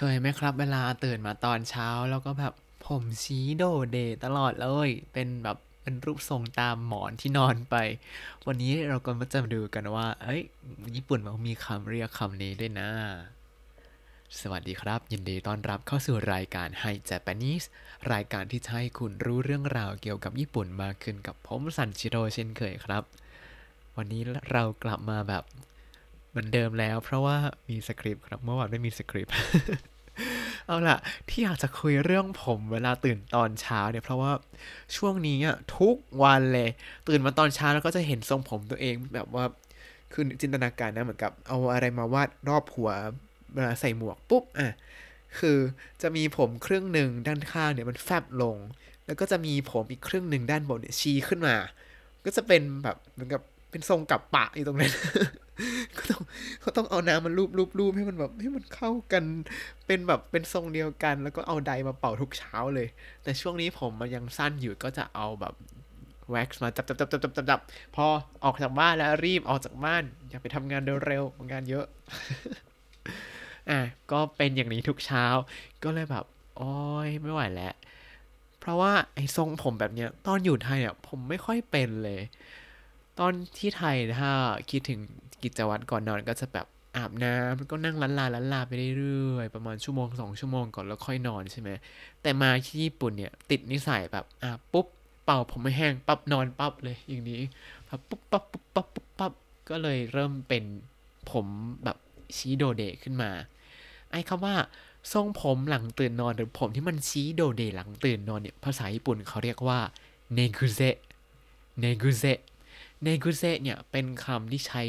เคยไหมครับ เวลาตื่นมาตอนเช้า แล้วก็แบบผมชี้โดเดตลอดเลย เป็นแบบเป็นรูปทรงตามหมอนที่นอนไป วันนี้เราก็มาจะมาดูกันว่า เอ้ย ญี่ปุ่นมันมีคำเรียกคำนี้ด้วยนะ สวัสดีครับ ยินดีต้อนรับเข้าสู่รายการไฮ Japanese รายการที่จะให้คุณรู้เรื่องราวเกี่ยวกับญี่ปุ่นมากขึ้นกับผมสันชิโร่เช่นเคยครับ วันนี้เรากลับมาแบบ มือนเดิมแล้ว เพราะว่ามีสคริปต์ครับเมื่อวานไม่มีสคริปต์เอาล่ะ ที่อยากจะคุยเรื่องผมเวลาตื่นตอนเช้าเนี่ยเพราะว่าช่วงนี้อะทุกวันเลย ตื่นมาตอนเช้าแล้วก็จะเห็นทรงผมตัวเองแบบว่าคือจินตนาการนะเหมือนกับ เอาอะไรมาวาดรอบหัวเวลาใส่หมวกปุ๊บอะคือจะมีผมครึ่งหนึ่งด้านข้างเนี่ยมันแฟบลง แล้วก็จะมีผมอีกครึ่งหนึ่งด้านบนเนี่ยชี้ขึ้นมา ก็จะเป็นแบบเหมือนกับ เป็นทรงกับปะอยู่ตรงนั้นก็ต้องเขาต้องเอาน้ำมันรูปรูปรูปให้มันแบบให้มันเข้ากันเป็นแบบเป็นทรงเดียวกัน แล้วก็เอาไดมาเป่าทุกเช้าเลย แต่ช่วงนี้ผมมันยังสั้นอยู่ก็จะเอาแบบแว็กซ์มาจับจับจับจับจับจับจับพอออกจากบ้านแล้วรีบออกจากบ้าน อยากไปทำงานเร็วๆงานเยอะ อะก็เป็นอย่างนี้ทุกเช้า ก็เลยแบบโอ้ยไม่ไหวแล้ว เพราะว่าไอ้ทรงผมแบบเนี้ย ตอนอยู่ไทยอะผมไม่ค่อยเป็นเลย ตอนที่ไทยถ้าคิดถึงกิจวัตรก่อนนอนก็จะแบบอาบน้ำแล้วก็นั่งลันลาลันลาไปเรื่อยๆประมาณชั่วโมงสองชั่วโมงก่อนแล้วค่อยนอนใช่ไหมแต่มาที่ญี่ปุ่นเนี่ยติดนิสัยแบบอะปุ๊บเป่าผมไม่แห้งปั๊บนอนปั๊บเลยอย่างนี้พอปุ๊บปั๊บปุ๊บปั๊บปุ๊บปั๊บก็เลยเริ่มเป็นผมแบบชี้โดเดขึ้นมา ไอ้คำว่าทรงผมหลังตื่นนอนหรือผมที่มันชี้โดเดหลังตื่นนอนเนี่ยภาษาญี่ปุ่นเขาเรียกว่าเนกุเซเนกุเซ เนกุเซเนี่ยเป็นคำที่ใช้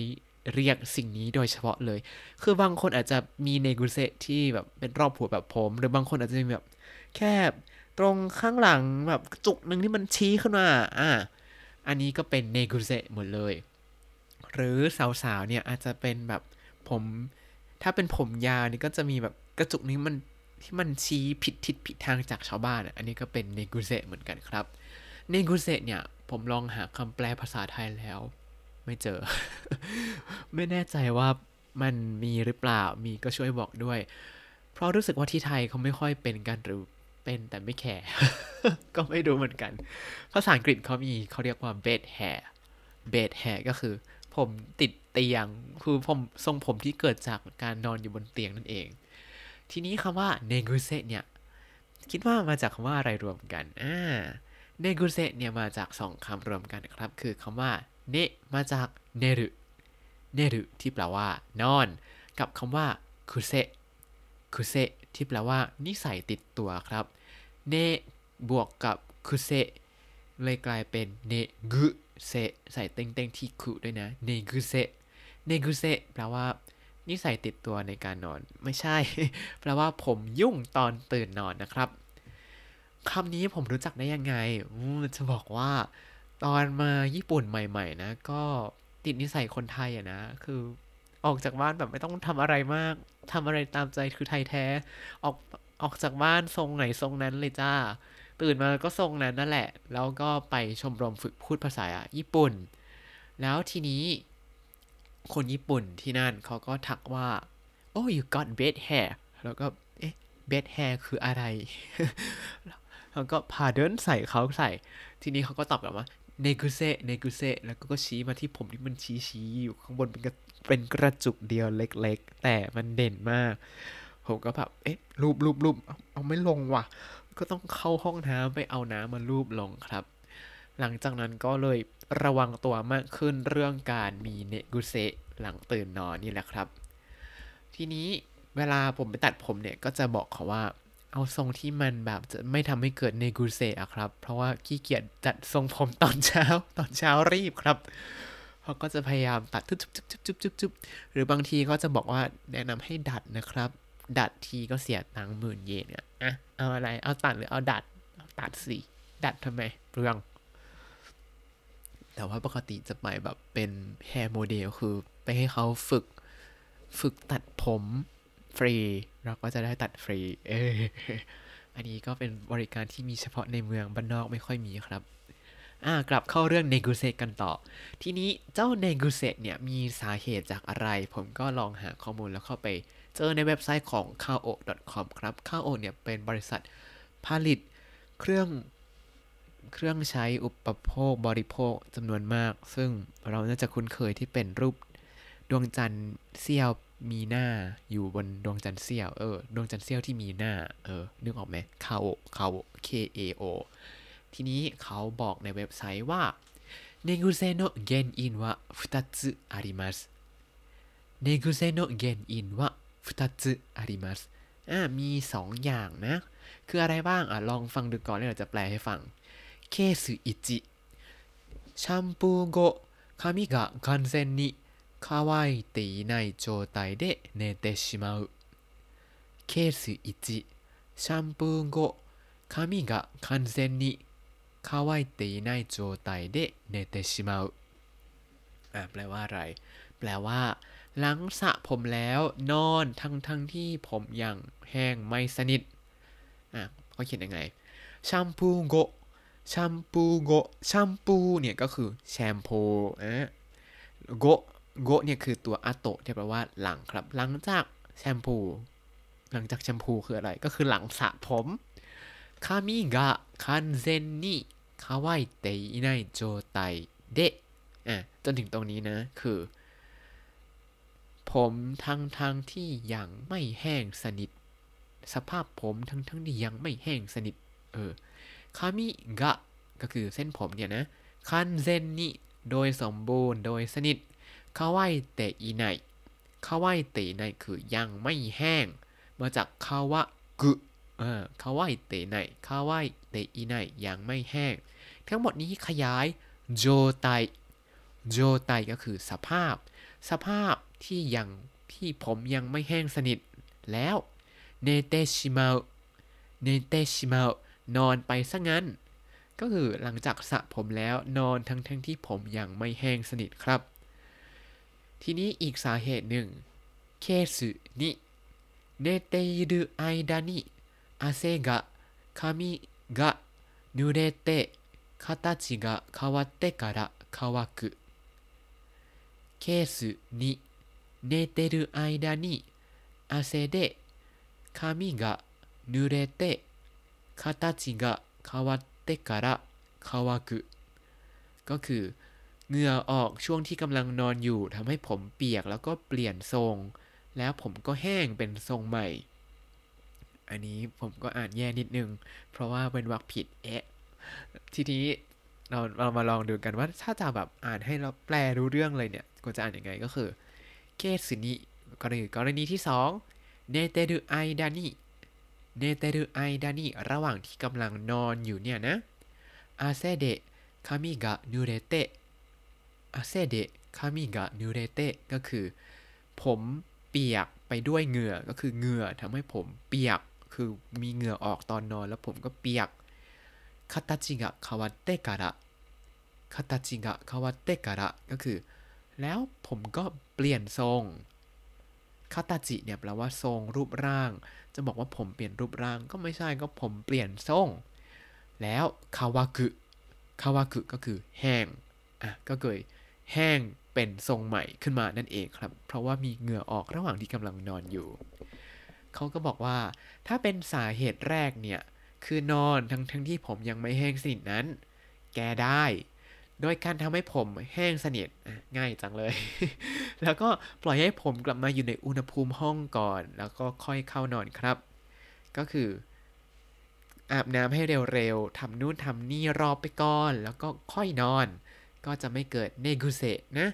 เรียกสิ่งนี้โดยเฉพาะเลย คือบางคนอาจจะมีเนกุเซที่แบบเป็นรอบหัวแบบผม หรือบางคนอาจจะมีแบบแค่ตรงข้างหลังแบบจุกหนึ่งที่มันชี้ขึ้นมา อ่า อันนี้ก็เป็นเนกุเซหมดเลย หรือสาวๆเนี่ยอาจจะเป็นแบบผม ถ้าเป็นผมยาวนี่ก็จะมีแบบกระจุกนี้มันที่มันชี้ผิดทิศผิดทางจากชาวบ้านอะอันนี้ก็เป็นเนกุเซเหมือนกันครับ เนกุเซเนี่ย ผมลองหาคำแปลภาษาไทยแล้ว ไม่เจอ ไม่แน่ใจว่ามันมีหรือเปล่ามีก็ช่วยบอกด้วย เพราะรู้สึกว่าที่ไทยเขาไม่ค่อยเป็นกันหรือเป็นแต่ไม่แคร์ก็ไม่รู้เหมือนกัน ภาษาอังกฤษเขามีเขาเรียกว่า bed hair bed hair ก็คือ ผมติดเตียง คือผมทรงผมที่เกิดจากการนอนอยู่บนเตียงนั่นเอง ทีนี้คำว่า negotiate เนี่ย คิดว่ามาจากคำว่าอะไรรวมกัน อ่า negotiate เนี่ยมาจากสองคำรวมกันครับ คือคำว่าเนมาจาก neru neru ที่แปลว่า นอน กับคำว่า kuse kuse ที่แปลว่า นิสัยติดตัวครับ เนบวกกับ kuse เลยกลายเป็นเนกุเซใส่เต็งเต็งที่คุด้วยนะ เนกุเซเนกุเซแปลว่า นิสัยติดตัวในการนอน ไม่ใช่ แปลว่าผมยุ่งตอนตื่นนอนนะครับ คำนี้ผมรู้จักได้ยังไงจะบอกว่าตอนมาญี่ปุ่นใหม่ ๆ นะ ก็ติดนิสัยคนไทยอะนะ คือออกจากบ้านแบบไม่ต้องทำอะไรมาก ทำอะไรตามใจคือไทยแท้ ออกออกจากบ้านทรงไหนทรงนั้นเลยจ้า ตื่นมาก็ทรงนั้นนั่นแหละ แล้วก็ไปชมรมฝึกพูดภาษาญี่ปุ่น แล้วทีนี้ คนญี่ปุ่นที่นั่นเขาก็ทักว่า oh you got bad hair แล้วก็ เอ๊ะ bad hair คืออะไร แล้วก็พาเดินใส่เขาใส่ ทีนี้เขาก็ตอบกลับว่าเนกุเซเนกุเซแล้วก็ชี้มาที่ผมที่มันชี้ชี้อยู่ข้างบนเป็นกระเป็นกระจุกเดียวเล็ก ๆ แต่มันเด่นมาก ผมก็แบบ เอ๊ะ รูปรูปรูปเอาเอาไม่ลงว่ะ ก็ต้องเข้าห้องน้ำไปเอาน้ำมารูปลงครับ หลังจากนั้นก็เลยระวังตัวมากขึ้นเรื่องการมีเนกุเซหลังตื่นนอนนี่แหละครับ ทีนี้เวลาผมไปตัดผมเนี่ยก็จะบอกเขาว่า เอาทรงที่มันแบบจะไม่ทำให้เกิดเนกุเซอะครับ เพราะว่าขี้เกียจจัดทรงผมตอนเช้า ตอนเช้ารีบครับเขาก็จะพยายามตัดจุ๊บจุ๊บจุ๊บจุ๊บจุ๊บจุ๊บหรือบางทีก็จะบอกว่าแนะนำให้ดัดนะครับ ดัดทีก็เสียตังค์หมื่นเยนเนี่ยอะเอาอะไรเอาตัดหรือเอาดัดเอาตัดสิดัดทำไมเปลือง แต่ว่าปกติจะไปแบบเป็น hair model คือไปให้เขาฝึก ฝึกตัดผมฟรี เราก็จะได้ตัดฟรีเอออันนี้ก็เป็นบริการที่มีเฉพาะในเมืองบ้านนอกไม่ค่อยมีครับอ่ากลับเข้าเรื่องเนกุเซกันต่อ ทีนี้เจ้าเนกุเซเนี่ยมีสาเหตุจากอะไร ผมก็ลองหาข้อมูลแล้วเข้าไป เจอในเว็บไซต์ของ k a o com ครับ k a o เนี่ยเป็นบริษัทผลิตเครื่องเครื่องใช้อุปโภคบริโภคจำนวนมาก ซึ่งเราน่าจะคุ้นเคยที่เป็นรูปดวงจันทร์เสี้ยว มีหน้าอยู่บนดวงจันทร์เสี้ยวเออดวงจันทร์เสี้ยวที่มีหน้าเออนึกออกไหมคาโอคาโอ K A O ทีนี้เขาบอกในเว็บไซต์ว่า寝癖の原因は二つあります 寝癖の原因は二つあります อ่ามีสองอย่างนะ คืออะไรบ้างอะลองฟังดูก่อนแล้วเราจะแปลให้ฟังケース1 シャンプー後 髪が完全に 乾いていない状態で寝てしまうケース1シャンプー後髪が完全に乾いていない状態で寝てしまうอ่ะแปลว่าอะไร แปลว่า หลังสระผมแล้วนอนทั้งทั้งที่ผมยังแห้งไม่สนิท อ่ะเขาเขียนยังไง แชมพูโกะแชมพูโกะแชมพูเนี่ยก็คือแชมพูอ่ะโกะ โกะเนี่ยคือตัวอาโตะที่แปลว่าหลังครับ หลังจากแชมพู หลังจากแชมพูคืออะไร ก็คือหลังสระผมคามิกะคันเซนนิคาวายเตอิไนโจไตเดะอะจนถึงตรงนี้นะ คือ ผมทั้งทั้งที่ยังไม่แห้งสนิท สภาพผมทั้งทั้งที่ยังไม่แห้งสนิท เออคามิกะก็คือเส้นผมเนี่ยนะ完全に โดยสมบูรณ์โดยสนิท 乾いていない 乾いていない คือยังไม่แห้ง มาจาก乾く 乾いてない 乾いていない ยังไม่แห้ง ทั้งหมดนี้ขยาย状態 状態 ก็คือสภาพ สภาพที่ยังที่ผมยังไม่แห้งสนิท แล้ว寝てしま寝てしま นอนไปซะงั้น ก็คือหลังจากสระผมแล้วนอนทั้งทั้งที่ผมยังไม่แห้งสนิทครับ ทีนี้อีกสาเหตุหนึ่ง เคสุนิ寝ている間に汗が髪が濡れて形が変わってから乾くケース2寝てる間に汗で髪が濡れて形が変わってから乾くก็คือ เหงื่อออกช่วงที่กำลังนอนอยู่ทำให้ผมเปียกแล้วก็เปลี่ยนทรง แล้วผมก็แห้งเป็นทรงใหม่ อันนี้ผมก็อ่านแย่นิดนึง เพราะว่าเป็นวรรคผิดเอ๊ะทีนี้เราเรามาลองดูกันว่าถ้าจะแบบอ่านให้เราแปลรู้เรื่องเลยเนี่ยก็จะอ่านยังไงก็คือケース2 กรณีกรณีที่สอง寝てる間に 寝てる間に ระหว่างที่กำลังนอนอยู่เนี่ยนะ汗で髪が濡れて 汗で髪が濡れて ก็คือ ผมเปียกไปด้วยเหงื่อก็คือเหงื่อทำให้ผมเปียกคือมีเหงื่อออกตอนนอนแล้วผมก็เปียก形が変わってからคาตาจิกะคาวาเตะการะก็คือ แล้วผมก็เปลี่ยนทรงคาตาจิเนี่ยแปลว่าทรงรูปร่าง จะบอกว่าผมเปลี่ยนรูปร่างก็ไม่ใช่ก็ผมเปลี่ยนทรง แล้วคาวากุคาวากุก็คือแห้งอะก็เกิด แห้งเป็นทรงใหม่ขึ้นมานั่นเองครับ เพราะว่ามีเหงื่อออกระหว่างที่กำลังนอนอยู่ เขาก็บอกว่าถ้าเป็นสาเหตุแรกเนี่ย คือนอนทั้งทั้งที่ผมยังไม่แห้งสนิทนั้น แก้ได้ โดยการทำให้ผมแห้งสนิทง่ายจังเลย แล้วก็ปล่อยให้ผมกลับมาอยู่ในอุณหภูมิห้องก่อน แล้วก็ค่อยเข้านอนครับ ก็คืออาบน้ำให้เร็วๆทำนู่นทำนี่รอบไปก่อน แล้วก็ค่อยนอน ก็จะไม่เกิดเนกุเซนะ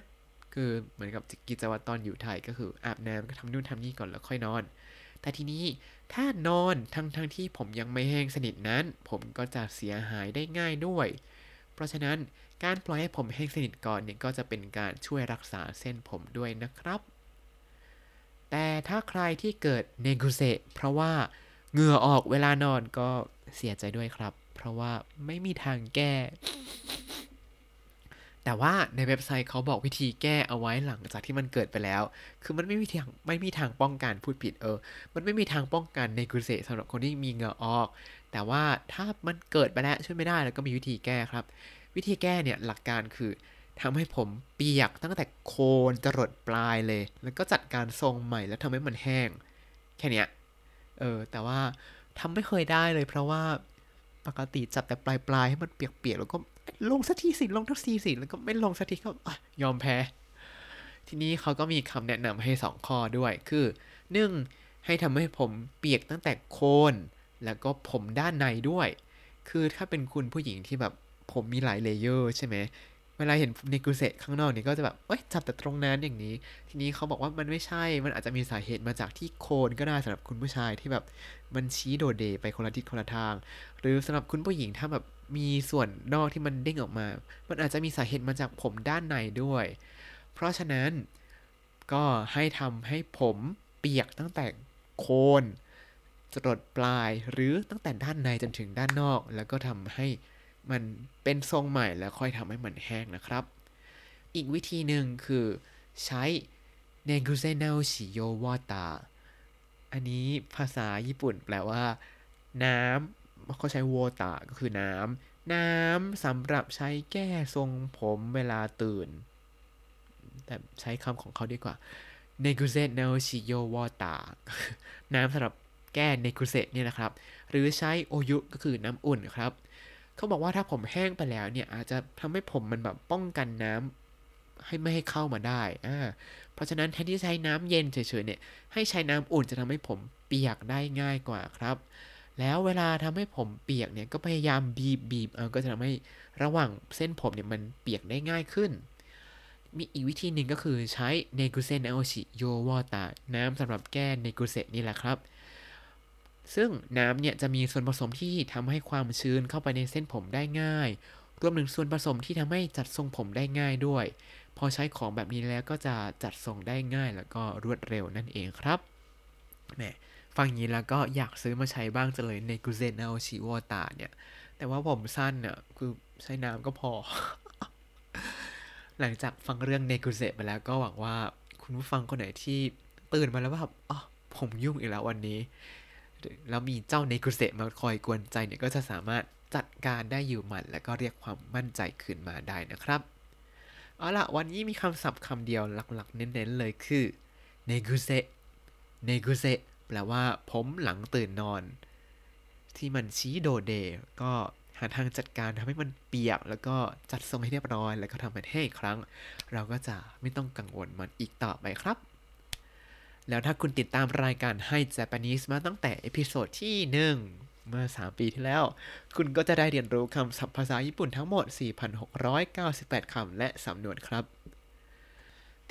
คือเหมือนกับกิจวัตรตอนอยู่ไทยก็คืออาบน้ำก็ทำนู่นทำนี่ก่อนแล้วค่อยนอน แต่ทีนี้ถ้านอนทั้งทั้งที่ผมยังไม่แห้งสนิทนั้น ผมก็จะเสียหายได้ง่ายด้วย เพราะฉะนั้นการปล่อยให้ผมแห้งสนิทก่อนเนี่ยก็จะเป็นการช่วยรักษาเส้นผมด้วยนะครับ แต่ถ้าใครที่เกิดเนกุเซเพราะว่าเหงื่อออกเวลานอนก็เสียใจด้วยครับ เพราะว่าไม่มีทางแก้ แต่ว่าในเว็บไซต์เขาบอกวิธีแก้เอาไว้หลังจากที่มันเกิดไปแล้ว คือมันไม่มีทางไม่มีทางป้องกันพูดผิดเออ มันไม่มีทางป้องกันในกุเซสำหรับคนที่มีเหงื่อออก แต่ว่าถ้ามันเกิดไปแล้วช่วยไม่ได้แล้วก็มีวิธีแก้ครับ วิธีแก้เนี่ยหลักการคือทำให้ผมเปียกตั้งแต่โคนจรดปลายเลย แล้วก็จัดการทรงใหม่แล้วทำให้มันแห้ง แค่เนี้ย เออ แต่ว่าทำไม่เคยได้เลย เพราะว่าปกติจับแต่ปลายปลายให้มันเปียกๆแล้วก็ ลงสักทีสิลงทักทีสิแล้วก็ไม่ลงสักทีก็อะยอมแพ้ ทีนี้เขาก็มีคำแนะนำให้2ข้อด้วย คือ 1. ให้ทำให้ผมเปียกตั้งแต่โคน แล้วก็ผมด้านในด้วย คือถ้าเป็นคุณผู้หญิงที่แบบผมมีหลาย layer ใช่ไหมเวลาเห็นเนกุเซะข้างนอกเนี่ยก็จะแบบ เอ้ยจับแต่ตรงนั้นอย่างนี้ ทีนี้เขาบอกว่ามันไม่ใช่ มันอาจจะมีสาเหตุมาจากที่โคนก็ได้สำหรับคุณผู้ชายที่แบบมันชี้โด่เด่ไปคนละทิศคนละทาง หรือสำหรับคุณผู้หญิงถ้าแบบ มีส่วนนอกที่มันเด้งออกมา มันอาจจะมีสาเหตุมาจากผมด้านในด้วย เพราะฉะนั้นก็ให้ทำให้ผมเปียกตั้งแต่โคนจรดปลายหรือตั้งแต่ด้านในจนถึงด้านนอก แล้วก็ทำให้มันเป็นทรงใหม่แล้วค่อยทำให้มันแห้งนะครับ อีกวิธีหนึ่งคือใช้ n e g u s e n a o shi yo wata อันนี้ภาษาญี่ปุ่นแปลว่า น้ำ เขาใช้โวตาก็คือน้ำน้ำสำหรับใช้แก้ทรงผมเวลาตื่น แต่ใช้คำของเขาดีกว่า n e g u s e n a o shi yo wata น้ำสำหรับแก้เนกุเซเนี่ยนะครับ หรือใช้โอยุก็คือน้ำอุ่นครับ เขาบอกว่าถ้าผมแห้งไปแล้วเนี่ยอาจจะทำให้ผมมันแบบป้องกันน้ำให้ไม่ให้เข้ามาได้อ่าเพราะฉะนั้นแทนที่ใช้น้ำเย็นเฉยๆเนี่ยให้ใช้น้ำอุ่นจะทำให้ผมเปียกได้ง่ายกว่าครับ แล้วเวลาทำให้ผมเปียกเนี่ยก็พยายามบีบบีบเอาก็จะทำให้ระหว่างเส้นผมเนี่ยมันเปียกได้ง่ายขึ้น มีอีกวิธีหนึ่งก็คือใช้เนกุเซนโอชิโยวอตาน้ำสำหรับแก้เนกุเซนี่แหละครับ ซึ่งน้ำเนี่ยจะมีส่วนผสมที่ทำให้ความชื้นเข้าไปในเส้นผมได้ง่าย รวมถึงส่วนผสมที่ทำให้จัดทรงผมได้ง่ายด้วย พอใช้ของแบบนี้แล้วก็จะจัดทรงได้ง่ายแล้วก็รวดเร็วนั่นเองครับแหม ฟังอย่างนี้แล้วก็อยากซื้อมาใช้บ้างจะเลยในกุเซนเอาชิวตาเนี่ย แต่ว่าผมสั้นเนี่ยคือใช้น้ำก็พอ หลังจากฟังเรื่องเนกุเซไปแล้วก็หวังว่าคุณผู้ฟังคนไหนที่ตื่นมาแล้วว่าแบบอ๋อผมยุ่งอีกแล้ววันนี้ แล้วมีเจ้าเนกุเซมาคอยกวนใจเนี่ยก็จะสามารถจัดการได้อยู่หมัดแล้วก็เรียกความมั่นใจคืนมาได้นะครับ เอาล่ะวันนี้มีคำศัพท์คำเดียวหลักๆ เน้นๆเลยคือเนกุเซเนกุเซ แปลว่าผมหลังตื่นนอน ที่มันชี้โด่เด่ ก็หาทางจัดการทำให้มันเปียก แล้วก็จัดทรงให้เรียบร้อย แล้วก็ทำมันให้อีกครั้ง เราก็จะไม่ต้องกังวลมันอีกต่อไปครับ แล้วถ้าคุณติดตามรายการให้ Japanese มาตั้งแต่ episode ที่ 1เมื่อ 3 ปีที่แล้ว คุณก็จะได้เรียนรู้คำศัพท์ภาษาญี่ปุ่นทั้งหมด 4,698 คำและสำนวนครับ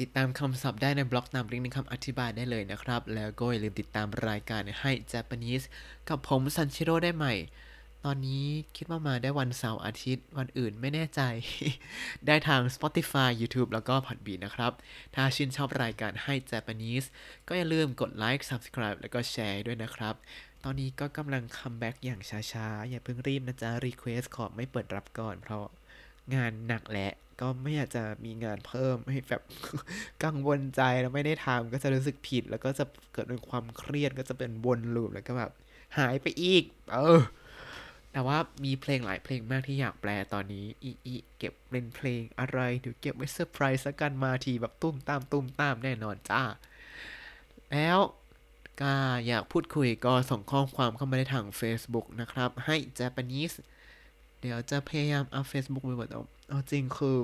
ติดตามคำศัพท์ได้ในบล็อกตามลิงก์ในคำอธิบายได้เลยนะครับ แล้วก็อย่าลืมติดตามรายการให้ Japanese กับผมซันชิโร่ได้ใหม่ ตอนนี้คิดว่ามาได้วันเสาร์อาทิตย์ วันอื่นไม่แน่ใจ ได้ทาง Spotify YouTube แล้วก็ Podbean นะครับ ถ้าชื่นชอบรายการให้ Japanese ก็อย่าลืมกดไลค์ Subscribe แล้วก็แชร์ด้วยนะครับ ตอนนี้ก็กำลัง comeback อย่างช้าๆ อย่าเพิ่งรีบนะจ๊ะ Request ขอไม่เปิดรับก่อน เพราะงานหนักแหละ ก็ไม่อยากจะมีงานเพิ่มให้แบบกังวลใจแล้วไม่ได้ทำก็จะรู้สึกผิด แล้วก็จะเกิดเป็นความเครียดก็จะเป็นวน loop แล้วก็แบบหายไปอีก เออ แต่ว่ามีเพลงหลายเพลงมากที่อยากแปลตอนนี้อีอีเก็บเป็นเพลงอะไรเดี๋ยวเก็บไว้เซอร์ไพรส์กันมาทีแบบตุ้มตามตุ้มตามแน่นอนจ้า แล้วก็อยากพูดคุยก็ส่งข้อความเข้ามาได้ทาง Facebook นะครับ ให้ Japanese เดี๋ยวจะพยายามเอา Facebook ไปหมดเอา เอาจริงคือ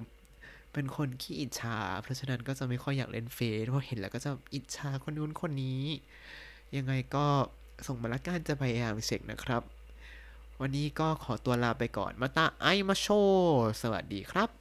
เป็นคนขี้อิจฉา เพราะฉะนั้นก็จะไม่ค่อยอยากเล่นเฟซเพราะเห็นแล้วก็จะอิจฉาคนนู้นคนนี้ ยังไงก็ส่งมาละกันจะพยายามเช็คนะครับ วันนี้ก็ขอตัวลาไปก่อน มาตาไอมาโช สวัสดีครับ